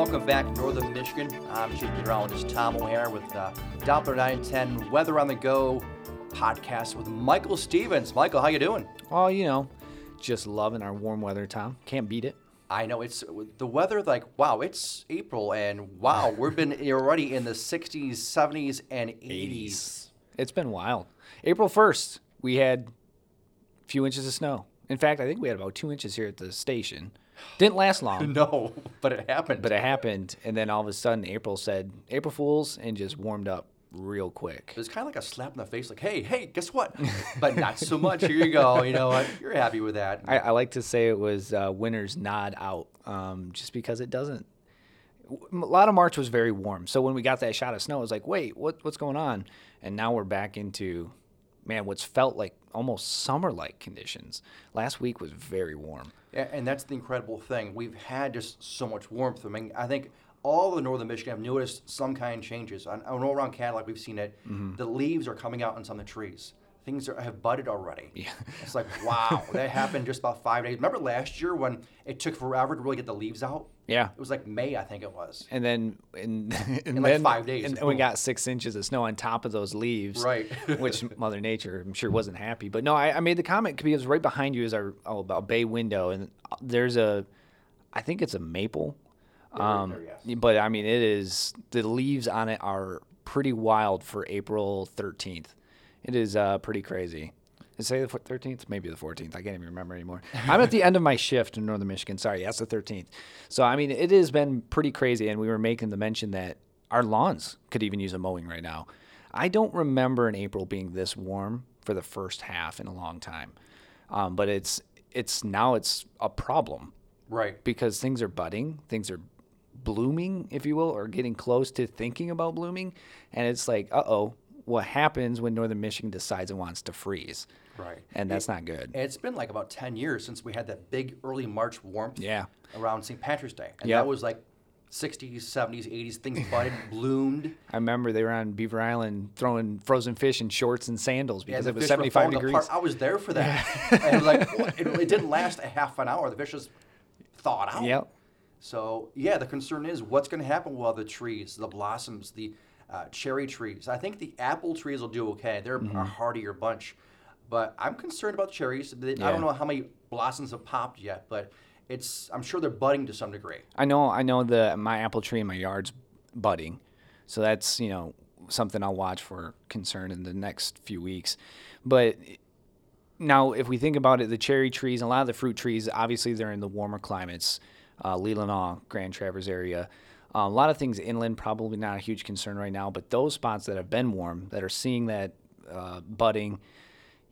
welcome back, Northern Michigan. I'm Chief Meteorologist Tom O'Hare with uh, Doppler 910 Weather on the Go podcast with Michael Stevens. Michael, how you doing? Oh, you know, just loving our warm weather, Tom. Can't beat it. I know it's the weather. Like, wow, it's April, and wow, we've been already in the 60s, 70s, and 80s. It's been wild. April 1st, we had a few inches of snow. In fact, I think we had about two inches here at the station. Didn't last long, No, but it happened. but it happened. And then all of a sudden, April said, April Fools, and just warmed up real quick. It was kind of like a slap in the face, like, hey, hey, guess what? but not so much. Here you go. You know what? You're happy with that. I, I like to say it was uh, winter's nod out, um, just because it doesn't. A lot of March was very warm, so when we got that shot of snow, it was like, wait, what, what's going on? And now we're back into, man, what's felt like almost summer-like conditions. Last week was very warm. And that's the incredible thing. We've had just so much warmth. I mean, I think all of northern Michigan have noticed some kind of changes. I, I know around Cadillac we've seen it. Mm-hmm. The leaves are coming out on some of the trees. Things are, have budded already. Yeah. It's like, wow, that happened just about five days. Remember last year when it took forever to really get the leaves out? Yeah. It was like May, I think it was. And then in, and In like then- five days, and then we got six inches of snow on top of those leaves, Right. which Mother Nature, I'm sure, wasn't happy. But no, I, I made the comment because right behind you is our oh, a bay window, and there's a, I think it's a maple, um, there, yes. but I mean it is the leaves on it are pretty wild for April 13th. It is uh, pretty crazy. It say the 13th? Maybe the 14th. I can't even remember anymore. I'm at the end of my shift in Northern Michigan. Sorry, that's the 13th. So, I mean, it has been pretty crazy. And we were making the mention that our lawns could even use a mowing right now. I don't remember in April being this warm for the first half in a long time. Um, but it's it's now it's a problem Right. because things are budding, things are blooming, if you will, or getting close to thinking about blooming. And it's like, uh oh, what happens when Northern Michigan decides it wants to freeze? Right. And that's not good. It's been like about 10 years since we had that big early March warmth Yeah. around St. Patrick's Day. And Yep. that was like 60s, 70s, 80s. Things budded, bloomed. I remember they were on Beaver Island throwing frozen fish in shorts and sandals because the it was 75 degrees. apart. I was there for that. and it was like, it, it didn't last a half an hour. The fish just thawed out. Yep. So, yeah, the concern is what's going to happen with all the trees, the blossoms, the uh, cherry trees. I think the apple trees will do okay. They're Mm-hmm. a hardier bunch. But I'm concerned about cherries. They- I don't know how many blossoms have popped yet, but it's I'm sure they're budding to some degree. I know I know the my apple tree in my yard's budding. So that's, you know, something I'll watch for concern in the next few weeks. But now if we think about it, the cherry trees, and a lot of the fruit trees, obviously they're in the warmer climates, uh, Leelanau, Grand Traverse area. Uh, a lot of things inland, probably not a huge concern right now, but those spots that have been warm, that are seeing that uh, budding,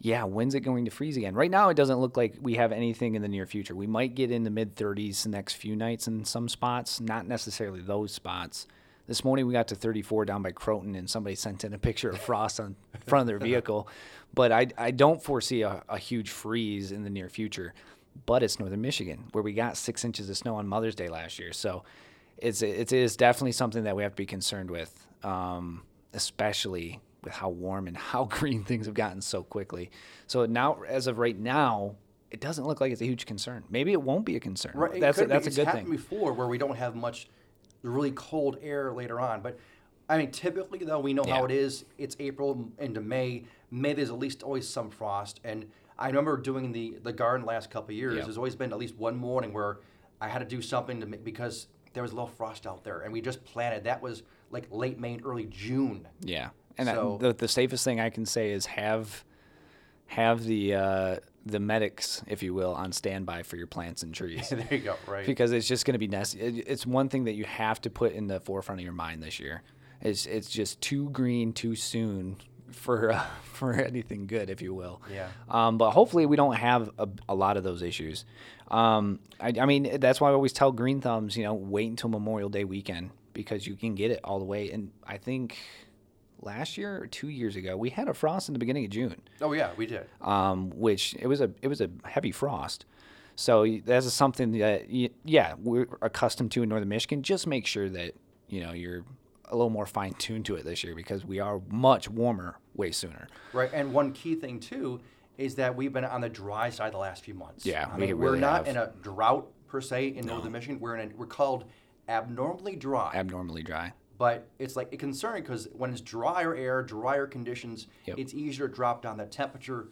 yeah, when's it going to freeze again? Right now, it doesn't look like we have anything in the near future. We might get in the mid 30s the next few nights in some spots, not necessarily those spots. This morning we got to 34 down by Croton, and somebody sent in a picture of frost on front of their vehicle. But I, I don't foresee a, a huge freeze in the near future. But it's northern Michigan, where we got six inches of snow on Mother's Day last year. So it's it is definitely something that we have to be concerned with, um, especially with how warm and how green things have gotten so quickly. So now, as of right now, it doesn't look like it's a huge concern. Maybe it won't be a concern. Right, That's a, be. that's a It's happened thing. before where we don't have much really cold air later on. But I mean, typically though, we know how it is. It's April into May. May there's at least always some frost. And I remember doing the the garden last couple of years. Yeah. There's always been at least one morning where I had to do something to make, because there was a little frost out there, and we just planted. That was like late May and early June. Yeah, and I- So- the the safest thing I can say is have have the uh, the medics, if you will, on standby for your plants and trees. there you go. Right. because it's just going to be necessary. It's one thing that you have to put in the forefront of your mind this year. It's it's just too green too soon for uh, for anything good, if you will. Yeah. Um, but hopefully we don't have a, a lot of those issues. Um, I, I mean that's why I always tell green thumbs, you know, wait until Memorial Day weekend because you can get it all the way. And I think last year or two years ago we had a frost in the beginning of June oh yeah, we did. um, which it was a it was a heavy frost. So that's something that yeah we're accustomed to in northern Michigan. Just make sure that you know you're a little more fine tuned to it this year because we are much warmer way sooner. Right, and one key thing too is that we've been on the dry side the last few months. Yeah, I we mean, we're not have. in a drought per se in northern Michigan. We're in a, we're called abnormally dry. Abnormally dry. but it's like it's concerning because when it's drier air, drier conditions, Yep. it's easier to drop down the temperature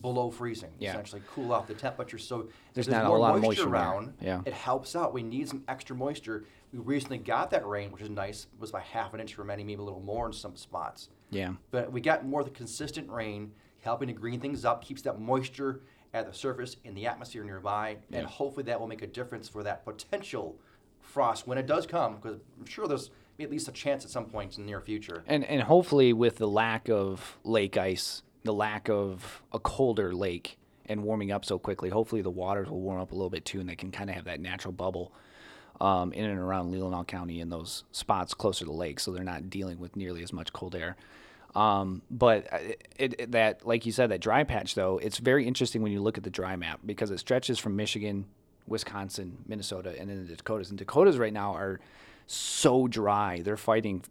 below freezing. Yeah. Essentially, cool off the temperature. So There's there's not a more lot of moisture moisture there. around. Yeah. It helps out. We need some extra moisture. We recently got that rain, which is nice. It was about half an inch for many, maybe a little more in some spots. Yeah. But we got more of the consistent rain, helping to green things up, keeps that moisture at the surface in the atmosphere nearby, and hopefully that will make a difference for that potential frost when it does come. Because I'm sure there's at least a chance at some point in the near future. And and hopefully with the lack of lake ice, the lack of a colder lake and warming up so quickly, hopefully the waters will warm up a little bit too, and they can kind of have that natural bubble um, in and around Leelanau County in those spots closer to the lake, so they're not dealing with nearly as much cold air. Um, but uh, it, it, that, like you said, that dry patch though, it's very interesting when you look at the dry map because it stretches from Michigan, Wisconsin, Minnesota, and then the Dakotas. And Dakotas right now are so dry; they're fighting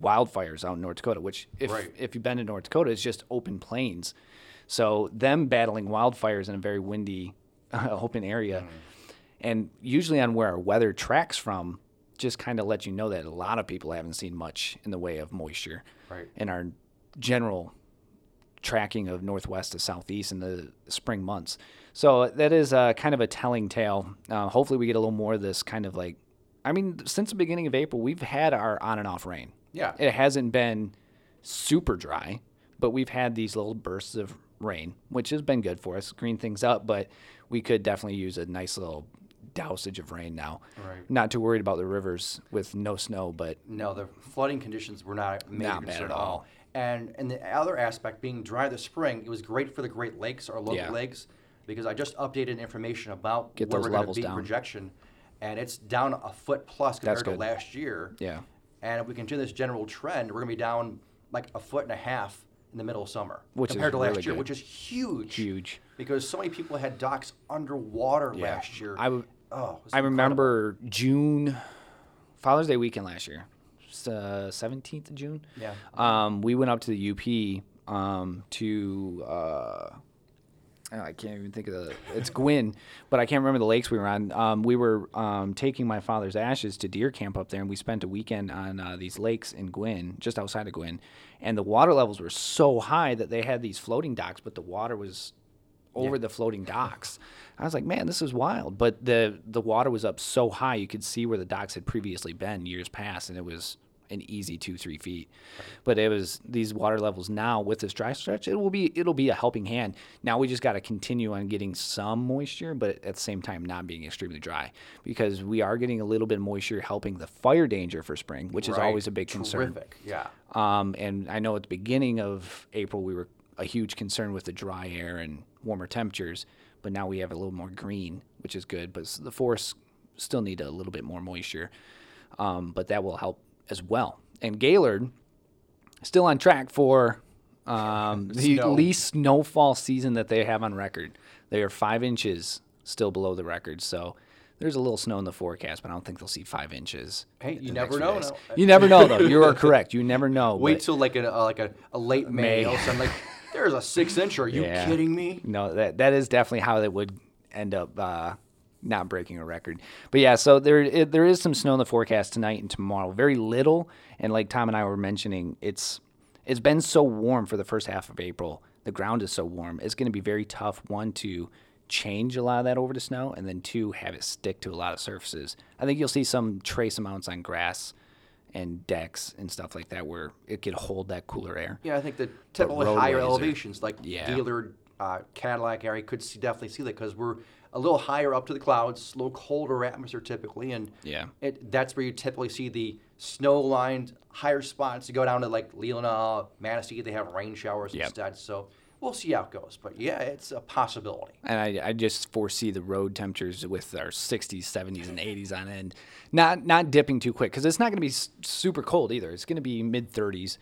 wildfires out in North Dakota. Which, if Right. if you've been to North Dakota, it's just open plains. So them battling wildfires in a very windy, open area, and usually on where our weather tracks from, just kind of let you know that a lot of people haven't seen much in the way of moisture Right. in our general tracking of northwest to southeast in the spring months. So that is uh, kind of a telling tale. Uh, hopefully, we get a little more of this kind of like, I mean, since the beginning of April, we've had our on and off rain. Yeah. It hasn't been super dry, but we've had these little bursts of rain, which has been good for us, green things up, but we could definitely use a nice little dousage of rain now. Right. Not too worried about the rivers with no snow, but No, the flooding conditions were not major Not bad at all. And and the other aspect being dry this spring, it was great for the Great Lakes, our local Yeah. lakes, because I just updated information about Get where those we're levels be down. projection, and it's down a foot plus compared to last year. yeah. And if we continue this general trend, we're gonna be down like a foot and a half in the middle of summer Which compared to last really year, good. which is huge. Huge. Because so many people had docks underwater Yeah. last year. I w- oh, I incredible. remember June, Father's Day weekend last year, seventeenth of June. Yeah. Um, we went up to the UP um, to uh, oh, I can't even think of the it's Gwinn, but I can't remember the lakes we were on. Um, we were um, taking my father's ashes to deer camp up there, and we spent a weekend on uh, these lakes in Gwinn, just outside of Gwinn, and the water levels were so high that they had these floating docks, but the water was over the floating docks. I was like, man, this is wild. But the the water was up so high, you could see where the docks had previously been years past, and it was an easy two three feet. But it was these water levels now with this dry stretch. It will be it'll be a helping hand. Now we just got to continue on getting some moisture, but at the same time not being extremely dry because we are getting a little bit of moisture, helping the fire danger for spring, which is always a big concern. Terrific. Yeah. Um, and I know at the beginning of April we were a huge concern with the dry air and warmer temperatures, but now we have a little more green, which is good. But the forests still need a little bit more moisture, um, but that will help as well. And Gaylord still on track for um, the Snow. least snowfall season that they have on record. They are five inches still below the record, so. There's a little snow in the forecast, but I don't think they'll see five inches. Hey, you never know, no. You never know, though. You are correct. You never know. Wait till like a uh, like a, a late May. May. All of a sudden, like there's a six inch. Are you Yeah. kidding me? No, that that is definitely how they would end up uh, not breaking a record. But yeah, so there it, there is some snow in the forecast tonight and tomorrow. Very little, and like Tom and I were mentioning, it's it's been so warm for the first half of April. The ground is so warm. It's going to be very tough. One to change a lot of that over to snow, and then two have it stick to a lot of surfaces. I think you'll see some trace amounts on grass and decks and stuff like that where it could hold that cooler air. Yeah, I think the roadways higher are- elevations like Yeah. Gaylord, uh, Cadillac area could see, definitely see that because we're a little higher up to the clouds, a little colder atmosphere typically, and Yeah. it, that's where you typically see the snow-lined higher spots. You go down to like Leelanau, Manistee, they have rain showers Yep. instead. So we'll see how it goes. But yeah, it's a possibility. and I, I just foresee the road temperatures with our 60s, 70s, and 80s on end, not not dipping too quick because it's not going to be s- super cold either. It's going to be mid 30s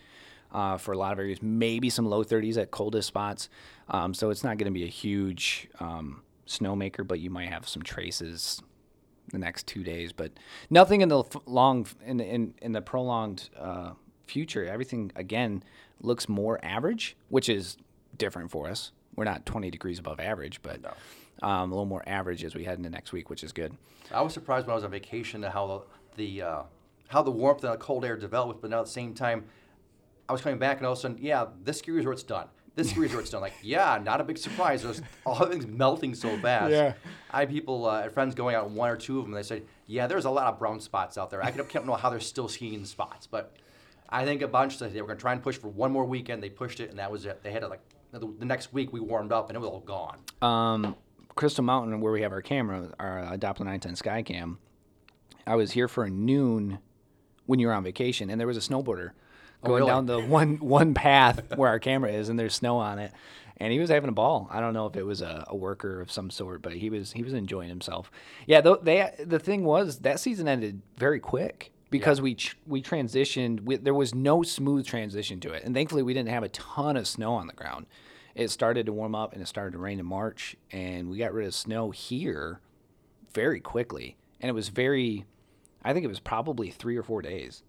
uh, for a lot of areas, maybe some low 30s at coldest spots. Um, so it's not going to be a huge um, snowmaker, but you might have some traces the next two days, but nothing in the long in in, in the prolonged uh, future. Everything again looks more average, which is different for us. We're not 20 degrees above average, but um, a little more average as we head into next week, which is good. I was surprised when I was on vacation to how the, the uh, how the warmth and the cold air develops, but now at the same time, I was coming back and all of a sudden, yeah, this ski resort's done. This resort's done. Like, yeah, not a big surprise. There's all things melting so fast. Yeah. I had people, uh, friends going out, one or two of them. They said, yeah, there's a lot of brown spots out there. I can't know how they're still skiing spots, but I think a bunch said they were going to try and push for one more weekend. They pushed it, and that was it. They had it like the, the next week. We warmed up, and it was all gone. um, Crystal Mountain, where we have our camera, our uh, Doppler 910 Skycam, I was here for a noon when you were on vacation, and there was a snowboarder Oh, going really? down the one one path where our camera is, and there's snow on it, and he was having a ball. I don't know if it was a, a worker of some sort, but he was he was enjoying himself. Yeah, though they the thing was that season ended very quick because we tr- we transitioned. We, there was no smooth transition to it, and thankfully we didn't have a ton of snow on the ground. It started to warm up and it started to rain in March, and we got rid of snow here very quickly, and it was very. I think it was probably three or four days.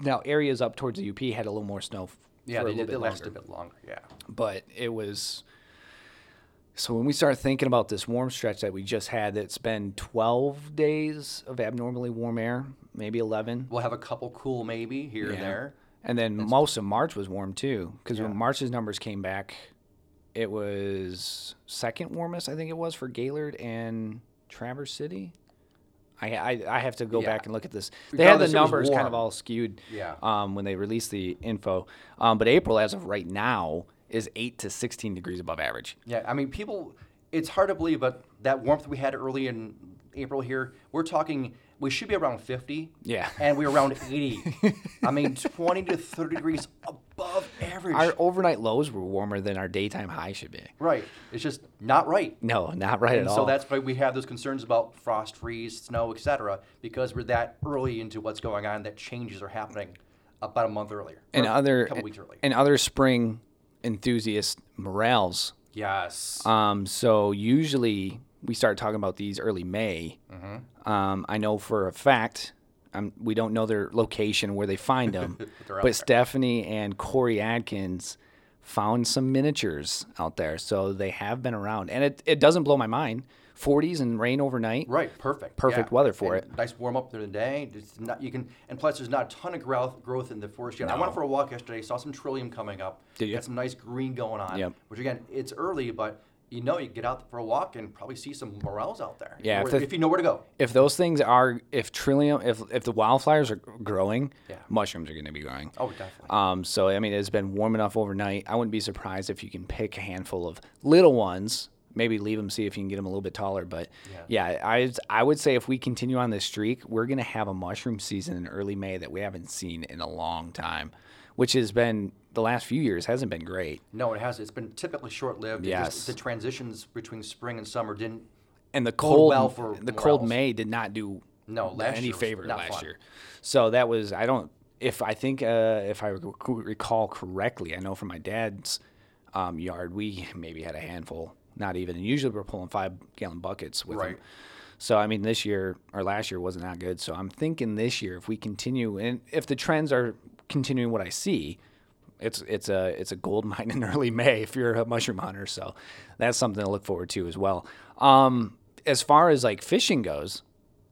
Now areas up towards the UP had a little more snow. f- Yeah, they did. They lasted a bit longer. Yeah. but it was so when we start thinking about this warm stretch that we just had that's been 12 days of abnormally warm air maybe 11 We'll have a couple cool maybe here and there. and then most of march was warm too because Yeah. when march's numbers came back it was second warmest i think it was for gaylord and traverse city I, I, I have to go Yeah. back and look at this. They had the Regardless, it was numbers kind of all skewed Yeah. um, when they released the info. Um, but April, as of right now, is 8 to 16 degrees above average. Yeah, I mean, people, it's hard to believe, but that warmth we had early in April here, we're talking, we should be around 50. Yeah. And we're around 80. I mean, 20 to 30 degrees above average. Our overnight lows were warmer than our daytime high should be. right. It's just not right. No, not right And at so all. So that's why we have those concerns about frost, freeze, snow, etc., because we're that early into what's going on that changes are happening about a month earlier. and other couple weeks early. and other spring enthusiast morels. yes. Um, so usually we start talking about these early May. Mm-hmm. Um, I know for a fact. Um, we don't know their location where they find them, but. Stephanie and Corey Adkins found some miniatures out there, so they have been around, and it, it doesn't blow my mind. 40s and rain overnight. Right, perfect. Perfect yeah. weather for And it. Nice warm up during the day. It's not you can, and plus there's not a ton of growth growth in the forest yet. I went for a walk yesterday, saw some trillium coming up. Did you? Got some nice green going on. Yep. Which again, it's early, but you know you get out for a walk and probably see some morels out there. Yeah, if the- if you know where to go. if those things are if trillium if if the wildflowers are growing Yeah. mushrooms are going to be growing Oh, definitely. um, so i mean it's been warm enough overnight i wouldn't be surprised if you can pick a handful of little ones maybe leave them see if you can get them a little bit taller but yeah, I, I would say if we continue on this streak we're going to have a mushroom season in early may that we haven't seen in a long time which has been the last few years hasn't been great no, it has. It's been typically short lived. Yes. The transitions between spring and summer didn't. and the cold well for the cold morels. May did not do No, last any favor last fun. year. So that was I don't if I think uh, if I recall correctly, I know from my dad's um, yard we maybe had a handful, not even. And usually we're pulling five gallon buckets with Right. them. So I mean, this year or last year wasn't that good. So I'm thinking this year if we continue and if the trends are continuing what I see. It's it's a it's a gold mine in early May if you're a mushroom hunter, so that's something to look forward to as well. Um, as far as like fishing goes,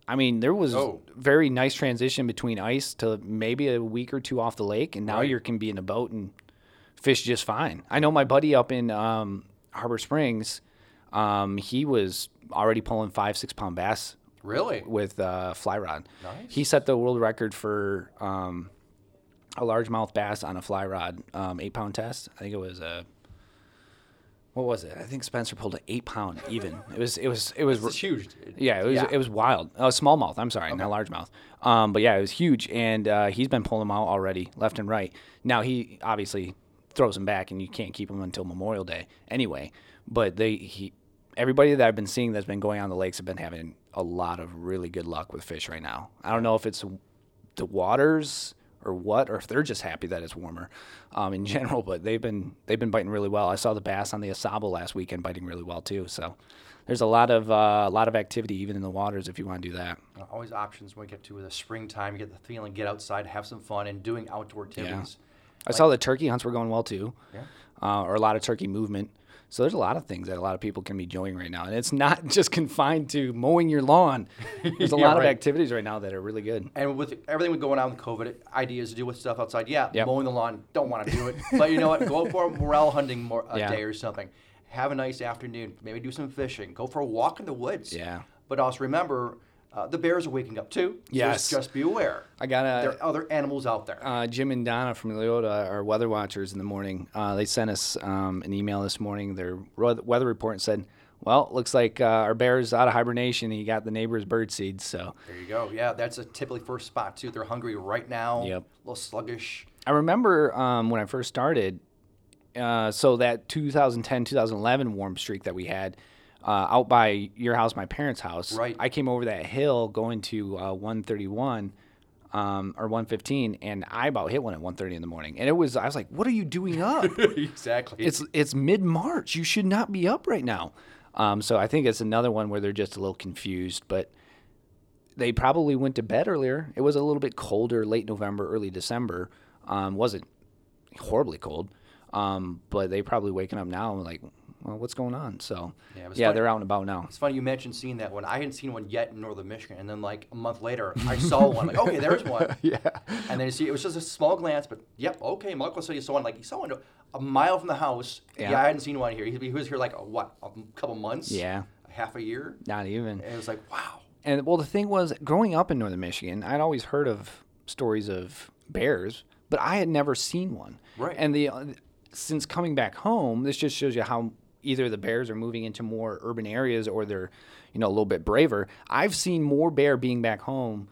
I mean, there was Oh. very nice transition between ice to maybe a week or two off the lake, and now Right. you can be in a boat and fish just fine. I know my buddy up in um, Harbor Springs, um, he was already pulling five, six pound bass Really? with uh, fly rod. Nice. He set the world record for um, a largemouth bass on a fly rod, um, eight pound test. I think it was a. What was it? I think Spencer pulled an eight pound even. It was it was it was It's huge. yeah, it was it was wild. Uh, smallmouth. I'm sorry, not largemouth. Um, but yeah, it was huge, and uh, he's been pulling them out already, left and right. Now he obviously throws them back, and you can't keep them until Memorial Day anyway. But they he everybody that I've been seeing that's been going on the lakes have been having a lot of really good luck with fish right now. I don't know if it's the waters or what, or if they're just happy that it's warmer um, in general. But they've been they've been biting really well. I saw the bass on the Au Sable last weekend biting really well too. So there's a lot of uh, a lot of activity even in the waters if you want to do that. Uh, Always options when we get to the springtime. Get the feeling, get outside, have some fun, and doing outdoor activities. I saw the turkey hunts were going well too, Yeah. uh, or a lot of turkey movement. So there's a lot of things that a lot of people can be doing right now, and it's not just confined to mowing your lawn. There's a Yeah, lot of activities right now that are really good. And with everything going on with COVID, ideas to do with stuff outside. Yeah, Yep. mowing the lawn, don't want to do it. but you know what? Go for a morel hunting more, a Yeah. day or something. Have a nice afternoon. Maybe do some fishing. Go for a walk in the woods. Yeah. But also remember, uh, the bears are waking up too. Yes. Just, just be aware. I got there are other animals out there. uh, Jim and Donna from Leota, are weather watchers in the morning, uh, they sent us um, an email this morning, their weather report, and said, well, looks like uh, our bear's out of hibernation. He got the neighbor's bird seeds. So there you go. Yeah, that's a typically first spot too. They're hungry right now. Yep. A little sluggish. I remember um, when I first started, uh, so that 2010, 2011 warm streak that we had uh, out by your house, my parents' house. Right. I came over that hill going to uh, 131 um, or 115, and I about hit one at 1:30 in the morning. And it was, I was like, "What are you doing up?" exactly. it's it's mid March. You should not be up right now. Um, so I think it's another one where they're just a little confused, but they probably went to bed earlier. It was a little bit colder late November, early December. Um, wasn't horribly cold, um, but they probably waking up now and like, well, what's going on? So Yeah, yeah, funny- they're out and about now. It's funny you mentioned seeing that one. I hadn't seen one yet in northern Michigan, and then like a month later, I saw one. Like, okay, there's one. Yeah. And then you see, it was just a small glance, but yep, okay. Michael said he saw one. Like he saw one a mile from the house. Yeah, Yeah. I hadn't seen one here. He, he was here like a, what, a couple months? Yeah. half a year. Not even. And it was like, wow. And well, the thing was, growing up in northern Michigan, I'd always heard of stories of bears, but I had never seen one. Right. And the uh, since coming back home, this just shows you how either the bears are moving into more urban areas or they're, you know, a little bit braver. I've seen more bear being back home.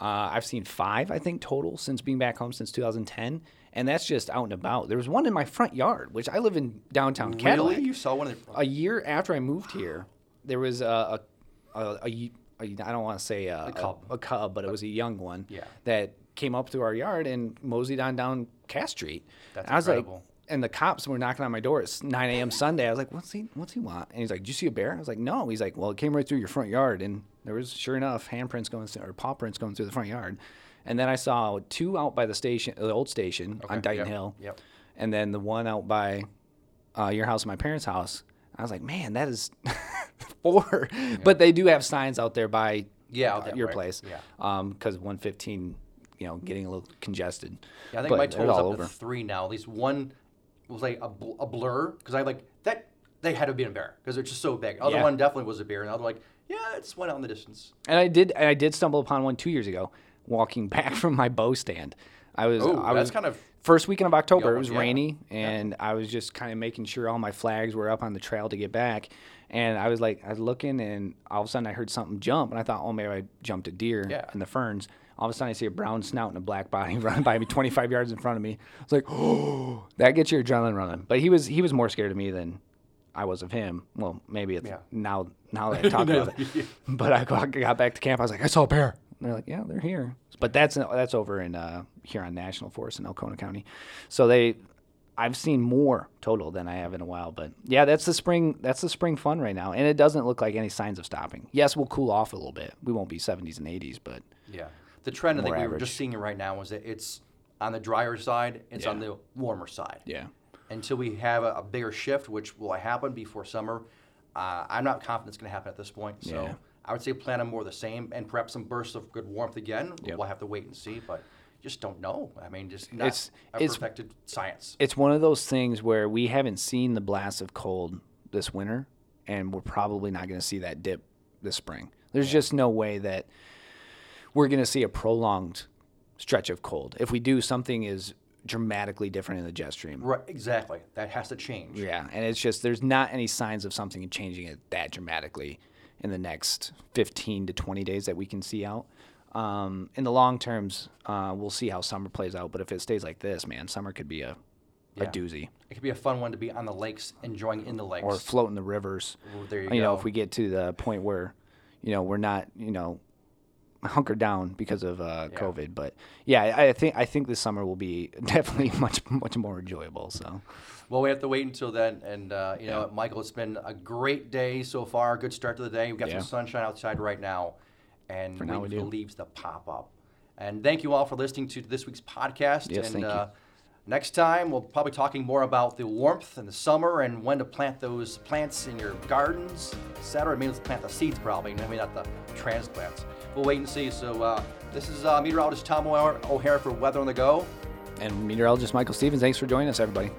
Uh, I've seen five, I think, total since being back home since 2010. And that's just out and about. There was one in my front yard, which I live in downtown Cadillac Really? You saw one? A year after I moved here, there was a a, a, a, a I don't want to say a, a cub. a, cub, but it was a young one Yeah. that came up through our yard and moseyed on down Cass Street. That's And I was incredible. like, and the cops were knocking on my door. It's 9 a.m. Sunday. I was like, what's he What's he want? And he's like, did you see a bear? I was like, no. He's like, well, it came right through your front yard, and there was sure enough handprints going through, or paw prints going through the front yard. And then I saw two out by the station, the old station on Okay, Dighton yep, Hill yep. and then the one out by uh, your house, my parents' house. I was like, man, that is four. But they do have signs out there by Yeah, uh, your way, place. yeah. Because 115, you know, getting a little congested. yeah, I think But my total's up over. to three now. At least one was like a, bl- a blur because I like that. They had to be a bear because they're just so big. Other Yeah. one definitely was a bear, and the other like, yeah, it's went out in the distance. And I did, I did stumble upon one two years ago, walking back from my bow stand. I was, Oh, I that's was kind of first weekend of October. It was yeah. rainy, and I was just kind of making sure all my flags were up on the trail to get back. And I was like, I was looking, and all of a sudden I heard something jump, and I thought, oh, maybe I jumped a deer Yeah. in the ferns. All of a sudden I see a brown snout and a black body running by me, 25 yards in front of me. I was like, oh, that gets your adrenaline running. But he was he was more scared of me than I was of him. Well, maybe it's Yeah. now now that I talk about it. But I got, back to camp. I was like, I saw a bear. And they're like, yeah, they're here. But that's that's over in uh, Huron National Forest in Alcona County. So they, I've seen more total than I have in a while. But yeah, that's the spring. That's the spring fun right now, and it doesn't look like any signs of stopping. Yes, we'll cool off a little bit. We won't be 70s and 80s, but Yeah. The trend I think More we were just seeing it right now is that it's on the drier side, it's on the warmer side. yeah, Until we have a, a bigger shift, which will happen before summer, uh, I'm not confident it's going to happen at this point. So Yeah. I would say plan on more of the same and perhaps some bursts of good warmth again. Yep. We'll have to wait and see, but just don't know. I mean, just not It's- a it's- perfected science. it's one of those things where we haven't seen the blast of cold this winter, and we're probably not going to see that dip this spring. There's just no way that we're going to see a prolonged stretch of cold. If we do, something is dramatically different in the jet stream. Right, exactly. That has to change. Yeah, and it's just there's not any signs of something changing it that dramatically in the next 15 to 20 days that we can see out. Um, in the long terms, uh, we'll see how summer plays out. But if it stays like this, man, summer could be a, a doozy. It could be a fun one to be on the lakes, enjoying in the lakes. or floating the rivers. Well, there you know, go. if we get to the point where, you know, we're not, you know, hunkered down because of uh, Yeah. COVID. But yeah, I I think I think this summer will be definitely much much more enjoyable. So Well, we have to wait until then. And, uh, you know, Yeah. Michael, it's been a great day so far. Good start to the day. We've got Yeah. some sunshine outside right now. And For now we for do. leaves to pop up. And thank you all for listening to this week's podcast. Yes, and, thank you. uh, Next time, we'll probably talking more about the warmth in the summer and when to plant those plants in your gardens, etc. Maybe let's plant the seeds probably, maybe not the transplants. We'll wait and see. So uh, this is uh, meteorologist Tom O'Hara for Weather on the Go. And meteorologist Michael Stevens, thanks for joining us, everybody.